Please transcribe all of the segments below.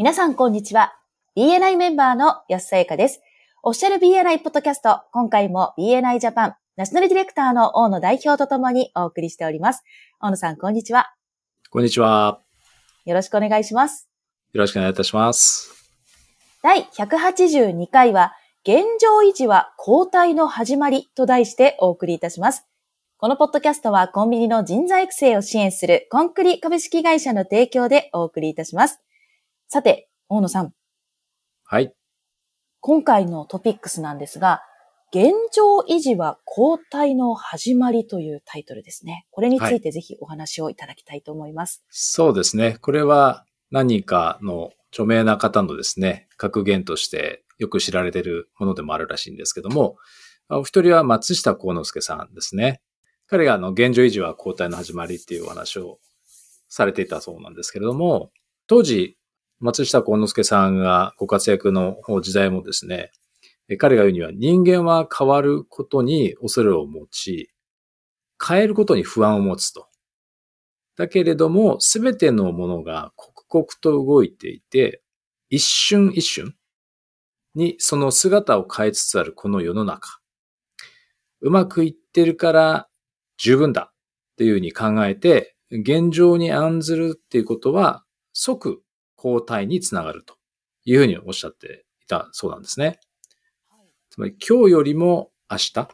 皆さん、こんにちは。BNI メンバーの安さゆかです。オフィシャル BNI ポッドキャスト、今回も BNI ジャパンナショナルディレクターの大野代表とともにお送りしております。大野さん、こんにちは。こんにちは。よろしくお願いします。よろしくお願いいたします。第182回は、現状維持は交代の始まりと題してお送りいたします。このポッドキャストはコンビニの人材育成を支援するコンクリ株式会社の提供でお送りいたします。さて、大野さん。はい。今回のトピックスなんですが、現状維持は交代の始まりというタイトルですね。これについてぜひお話をいただきたいと思います。はい、そうですね。これは何人かの著名な方のですね、格言としてよく知られているものでもあるらしいんですけども、お一人は松下幸之助さんですね。彼があの、現状維持は交代の始まりっていうお話をされていたそうなんですけれども、当時、松下幸之助さんがご活躍の時代もですね、彼が言うには人間は変わることに恐れを持ち、変えることに不安を持つと。だけれども、すべてのものが刻々と動いていて、一瞬一瞬にその姿を変えつつあるこの世の中。うまくいってるから十分だっていうふうに考えて、現状に案ずるっていうことは即交代につながるというふうにおっしゃっていたそうなんですね。つまり今日よりも明日、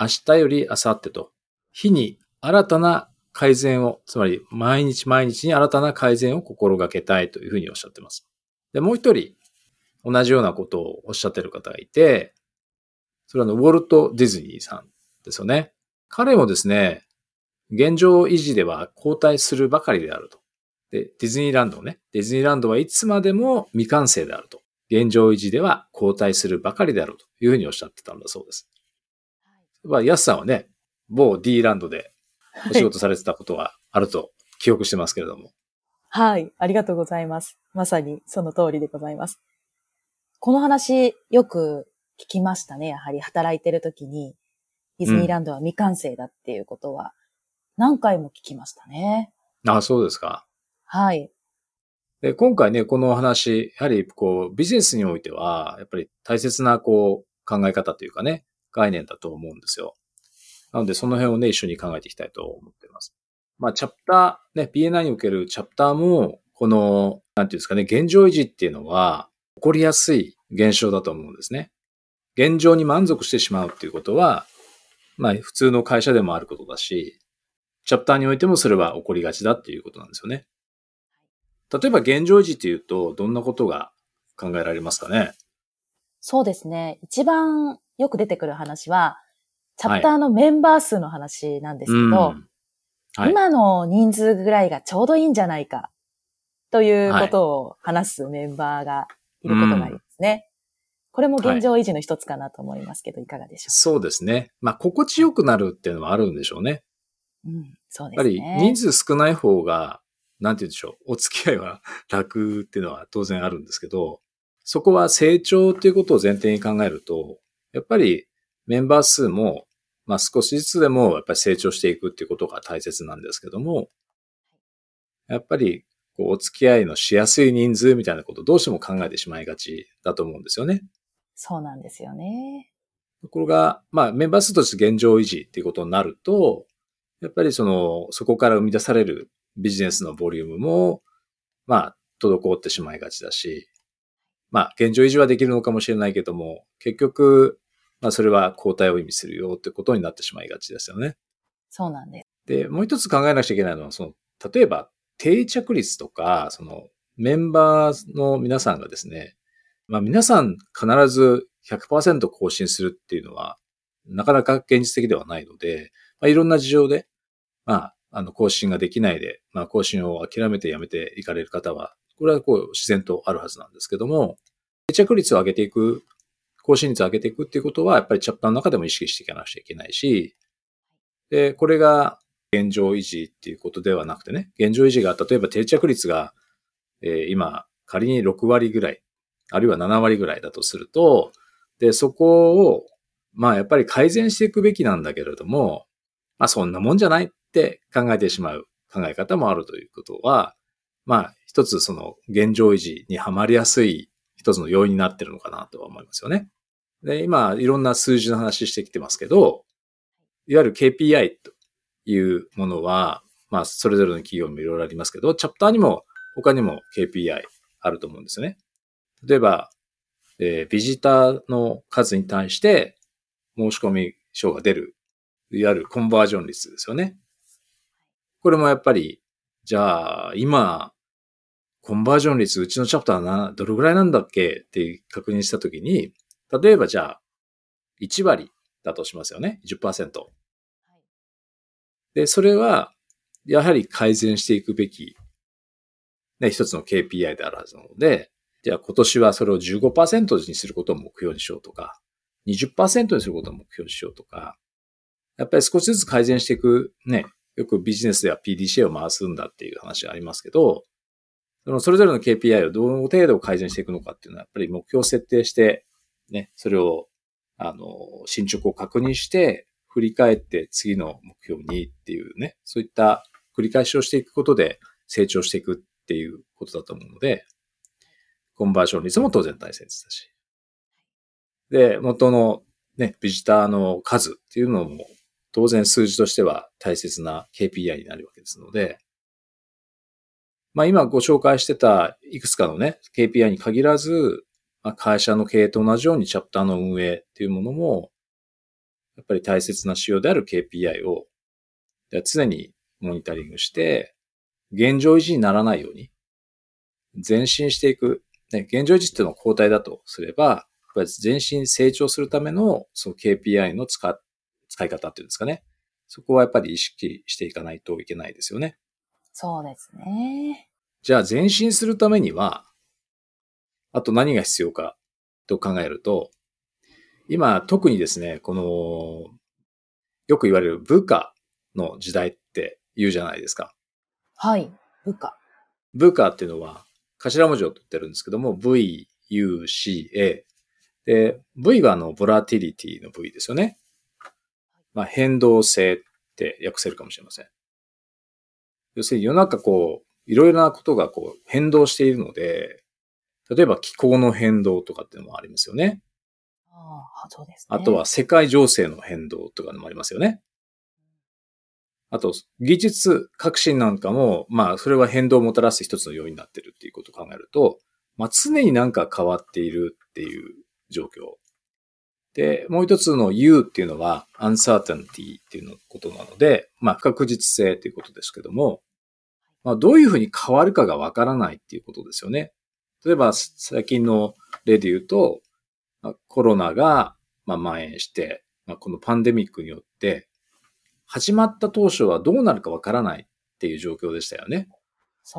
明日より明後日と、日に新たな改善を、つまり毎日毎日に新たな改善を心がけたいというふうにおっしゃっています。で、もう一人、同じようなことをおっしゃってる方がいて、それはウォルト・ディズニーさんですよね。彼もですね、現状維持では交代するばかりであると。で、ディズニーランドね。ディズニーランドはいつまでも未完成であると。現状維持では交代するばかりであるというふうにおっしゃってたんだそうです。はい、ヤスさんはね、某 D ランドでお仕事されてたことがあると記憶してますけれども。はい、ありがとうございます。まさにその通りでございます。この話よく聞きましたね。やはり働いてる時に。ディズニーランドは未完成だっていうことは、何回も聞きましたね。ああ、そうですか。はい。で、今回ね、このお話、やはりこう、ビジネスにおいては、やっぱり大切なこう、考え方というかね、概念だと思うんですよ。なので、その辺をね、一緒に考えていきたいと思っています。まあ、チャプター、ね、BNI におけるチャプターも、この、なんていうんですかね、現状維持っていうのは、起こりやすい現象だと思うんですね。現状に満足してしまうっていうことは、まあ普通の会社でもあることだし、チャプターにおいてもそれは起こりがちだっていうことなんですよね。例えば現状維持っていうと、どんなことが考えられますかね？そうですね。一番よく出てくる話は、チャプターのメンバー数の話なんですけど、はいはい、今の人数ぐらいがちょうどいいんじゃないか、ということを話すメンバーがいることがありますね。これも現状維持の一つかなと思いますけど、はい、いかがでしょう？そうですね。まあ、心地よくなるっていうのはあるんでしょうね。うん、そうですね。やっぱり人数少ない方が、なんて言うんでしょう、お付き合いは楽っていうのは当然あるんですけど、そこは成長っていうことを前提に考えると、やっぱりメンバー数も、まあ少しずつでもやっぱり成長していくっていうことが大切なんですけども、やっぱりこうお付き合いのしやすい人数みたいなことをどうしても考えてしまいがちだと思うんですよね。そうなんですよね。ところが、まあ、メンバー数として現状維持っていうことになると、やっぱりその、そこから生み出されるビジネスのボリュームも、まあ、滞ってしまいがちだし、まあ、現状維持はできるのかもしれないけども、結局、まあ、それは交代を意味するよってことになってしまいがちですよね。そうなんです。で、もう一つ考えなくちゃいけないのは、その、例えば、定着率とか、その、メンバーの皆さんがですね、まあ皆さん必ず100%更新するっていうのは、なかなか現実的ではないので、まあ、いろんな事情で、まあ、あの、更新ができないで、まあ、更新を諦めてやめていかれる方は、これはこう、自然とあるはずなんですけども、定着率を上げていく、更新率を上げていくっていうことは、やっぱりチャプターの中でも意識していかなくちゃいけないし、で、これが現状維持っていうことではなくてね、現状維持が、例えば定着率が、えー、今、仮に6割ぐらいあるいは7割ぐらいだとすると、で、そこを、まあやっぱり改善していくべきなんだけれども、まあそんなもんじゃない。って考えてしまう考え方もあるということは、まあ一つその現状維持にはまりやすい一つの要因になってるのかなとは思いますよね。で、今、いろんな数字の話してきてますけど、いわゆる KPI というものは、まあ、それぞれの企業もいろいろありますけど、チャプターにも他にも KPI あると思うんですよね。例えば、えー、ビジターの数に対して申し込み書が出る、いわゆるコンバージョン率ですよね。これもやっぱり、じゃあ、今、コンバージョン率、うちのチャプターな、どれぐらいなんだっけって確認したときに、例えばじゃあ、1割だとしますよね。10%。で、それは、やはり改善していくべき、ね、一つの KPI であるはずなので、じゃあ今年はそれを15%にすることを目標にしようとか、20%にすることを目標にしようとか、やっぱり少しずつ改善していく、ね、よくビジネスでは PDCA を回すんだっていう話がありますけど、そのそれぞれの KPI をどの程度改善していくのかっていうのは、やっぱり目標を設定して、ね、それを、あの、進捗を確認して、振り返って次の目標にっていうね、そういった繰り返しをしていくことで成長していくっていうことだと思うので、コンバージョン率も当然大切だし。で、元のね、ビジターの数っていうのも当然数字としては大切な KPI になるわけですので、まあ今ご紹介してたいくつかのね、KPI に限らず、まあ、会社の経営と同じようにチャプターの運営っていうものも、やっぱり大切な仕様である KPI を常にモニタリングして、現状維持にならないように前進していく。ね、現状維持っていうのは交代だとすれば、やっぱり前進成長するためのその KPI の使っ使い方っていうんですかね。そこはやっぱり意識していかないといけないですよね。そうですね。じゃあ前進するためには、あと何が必要かと考えると、今特にですね、この、よく言われる部下の時代って言うじゃないですか。はい、部下。部下っていうのは、頭文字を取ってるんですけども、V, U, C, A。で、V はあの、ボラティリティの V ですよね。まあ、変動性って訳せるかもしれません。要するに世の中こう、いろいろなことがこう、変動しているので、例えば気候の変動とかっていうのもありますよね。ああ、そうですね。あとは世界情勢の変動とかもありますよね。あと、技術革新なんかも、まあ、それは変動をもたらす一つの要因になってるっていうことを考えると、まあ、常になんか変わっているっていう状況。で、もう一つの U っていうのは uncertainty っていうのことなので、まあ、不確実性っていうことですけども、まあ、どういうふうに変わるかがわからないっていうことですよね。例えば、最近の例で言うと、コロナがまあ蔓延して、まあ、このパンデミックによって、始まった当初はどうなるかわからないっていう状況でしたよね。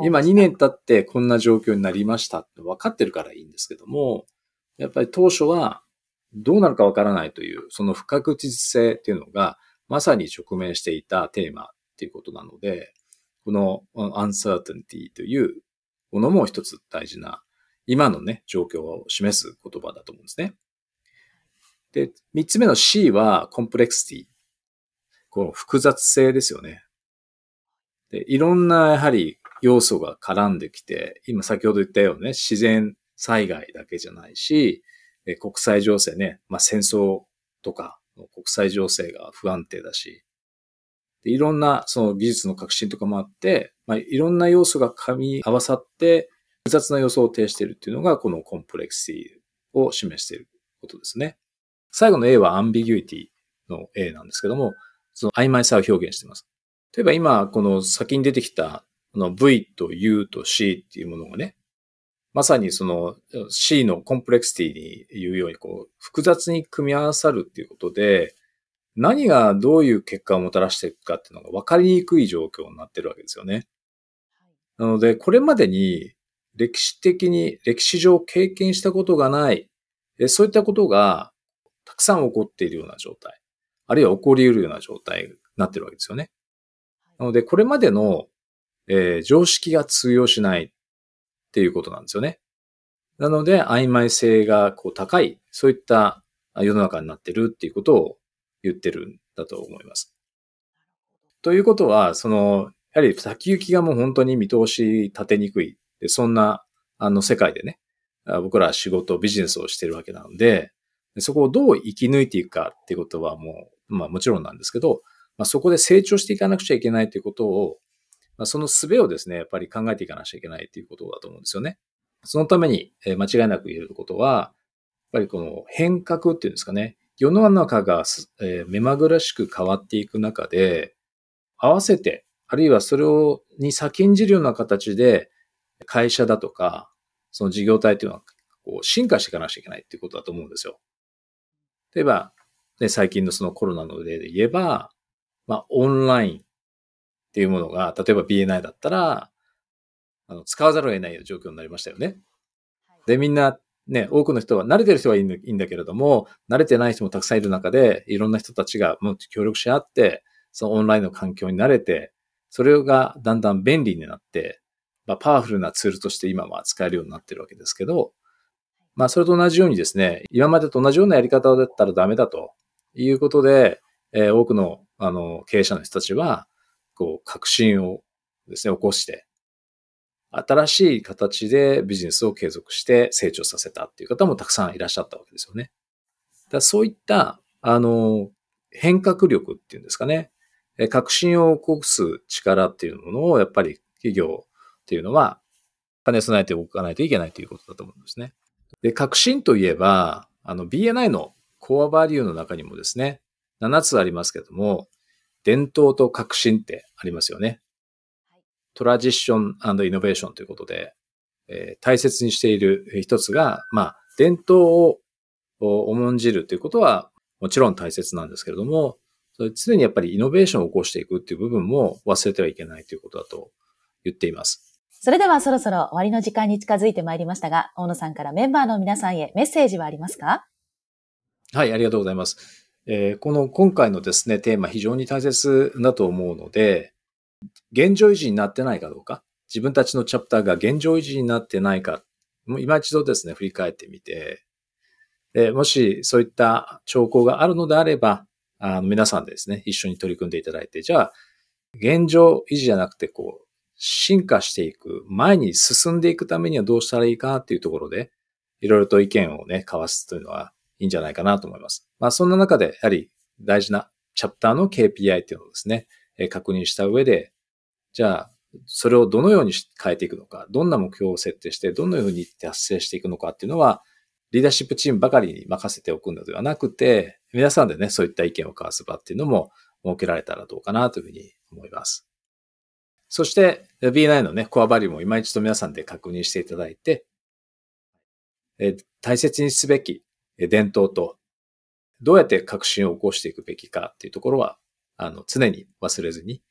今2年経ってこんな状況になりましたって分かってるからいいんですけども、やっぱり当初はどうなるかわからないという、その不確実性っていうのがまさに直面していたテーマっていうことなので、この uncertainty というものも一つ大事な今のね、状況を示す言葉だと思うんですね。で、三つ目の C は complexity。この複雑性ですよね。で、いろんなやはり要素が絡んできて、今先ほど言ったようにね、自然災害だけじゃないし、国際情勢ね、まあ戦争とか国際情勢が不安定だし、でいろんなその技術の革新とかもあって、まあ、いろんな要素が噛み合わさって、複雑な予想を呈しているっていうのが、このコンプレクシティを示していることですね。最後の A はアンビギュイティの A なんですけども、その曖昧さを表現しています。例えば今、この先に出てきた、この V と U と C っていうものがね、まさにその C のコンプレクシティに言うように、こう、複雑に組み合わさるっていうことで、何がどういう結果をもたらしていくかっていうのが分かりにくい状況になってるわけですよね。なので、これまでに歴史的に、歴史上経験したことがない、そういったことがたくさん起こっているような状態。あるいは起こり得るような状態になってるわけですよね。なので、これまでの、えー、常識が通用しないっていうことなんですよね。なので、曖昧性がこう高い、そういった世の中になってるっていうことを言ってるんだと思います。ということは、その、やはり先行きがもう本当に見通し立てにくいで、そんな、あの世界でね、僕らは仕事、ビジネスをしてるわけなので、そこをどう生き抜いていくかっていうことはもう、まあもちろんなんですけど、まあ、そこで成長していかなくちゃいけないということを、まあ、その術をですね、やっぱり考えていかなくちゃいけないということだと思うんですよね。そのために、え間違いなく言えることは、やっぱりこの変革っていうんですかね、世の中が、え目まぐるしく変わっていく中で、合わせて、あるいはそれをに先んじるような形で、会社だとか、その事業体っていうのは、こう、進化していかなくちゃいけないっていうことだと思うんですよ。例えば、ね、最近のそのコロナの例で言えば、まあ、オンラインっていうものが、例えば BNI だったら、あの、使わざるを得ない状況になりましたよね。で、みんな、ね、多くの人は、慣れてる人はいいんだけれども、慣れてない人もたくさんいる中で、いろんな人たちがもう協力し合って、そのオンラインの環境に慣れて、それがだんだん便利になって、まあ、パワフルなツールとして今は使えるようになってるわけですけど、まあ、それと同じようにですね、今までと同じようなやり方だったらダメだということで、えー、多くの、あの、経営者の人たちは、こう、革新をですね、起こして、新しい形でビジネスを継続して成長させたっていう方もたくさんいらっしゃったわけですよね。だそういった、あの、変革力っていうんですかね。革新を起こす力っていうものをやっぱり企業っていうのは兼ね備えておかないといけないということだと思うんですね。で、革新といえば、あの BNI のコアバリューの中にもですね、7つありますけども、伝統と革新ってありますよね。トラジッションイノベーションということで、えー、大切にしている一つが、まあ、伝統を重んじるということはもちろん大切なんですけれども、それ常にやっぱりイノベーションを起こしていくっていう部分も忘れてはいけないということだと言っています。それではそろそろ終わりの時間に近づいてまいりましたが、大野さんからメンバーの皆さんへメッセージはありますか？はい、ありがとうございます。えー、この今回のですね、テーマ非常に大切だと思うので、現状維持になってないかどうか、自分たちのチャプターが現状維持になってないか、もう今一度ですね、振り返ってみて、でもしそういった兆候があるのであれば、あの皆さんでですね、一緒に取り組んでいただいて、じゃあ、現状維持じゃなくて、こう、進化していく、前に進んでいくためにはどうしたらいいかっていうところで、いろいろと意見をね、交わすというのはいいんじゃないかなと思います。まあ、そんな中で、やはり大事なチャプターの KPI っていうのをですね、確認した上で、じゃあ、それをどのように変えていくのか、どんな目標を設定して、どのように達成していくのかっていうのは、リーダーシップチームばかりに任せておくのではなくて、皆さんでね、そういった意見を交わす場っていうのも設けられたらどうかなというふうに思います。そして B9 のね、コアバリューも今一度皆さんで確認していただいて、え大切にすべき伝統と、どうやって革新を起こしていくべきかっていうところは、あの、常に忘れずに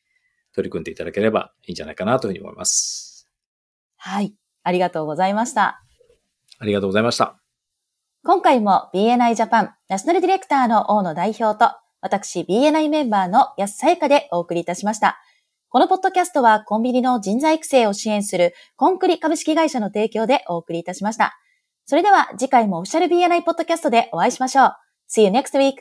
取り組んでいただければいいんじゃないかなというふうに思います。はい。ありがとうございました。ありがとうございました。今回も BNI ジャパンナショナルディレクターの大野代表と、私 BNI メンバーの安さやかでお送りいたしました。このポッドキャストはコンビニの人材育成を支援するコンクリ株式会社の提供でお送りいたしました。それでは次回もオフィシャル BNI ポッドキャストでお会いしましょう。See you next week!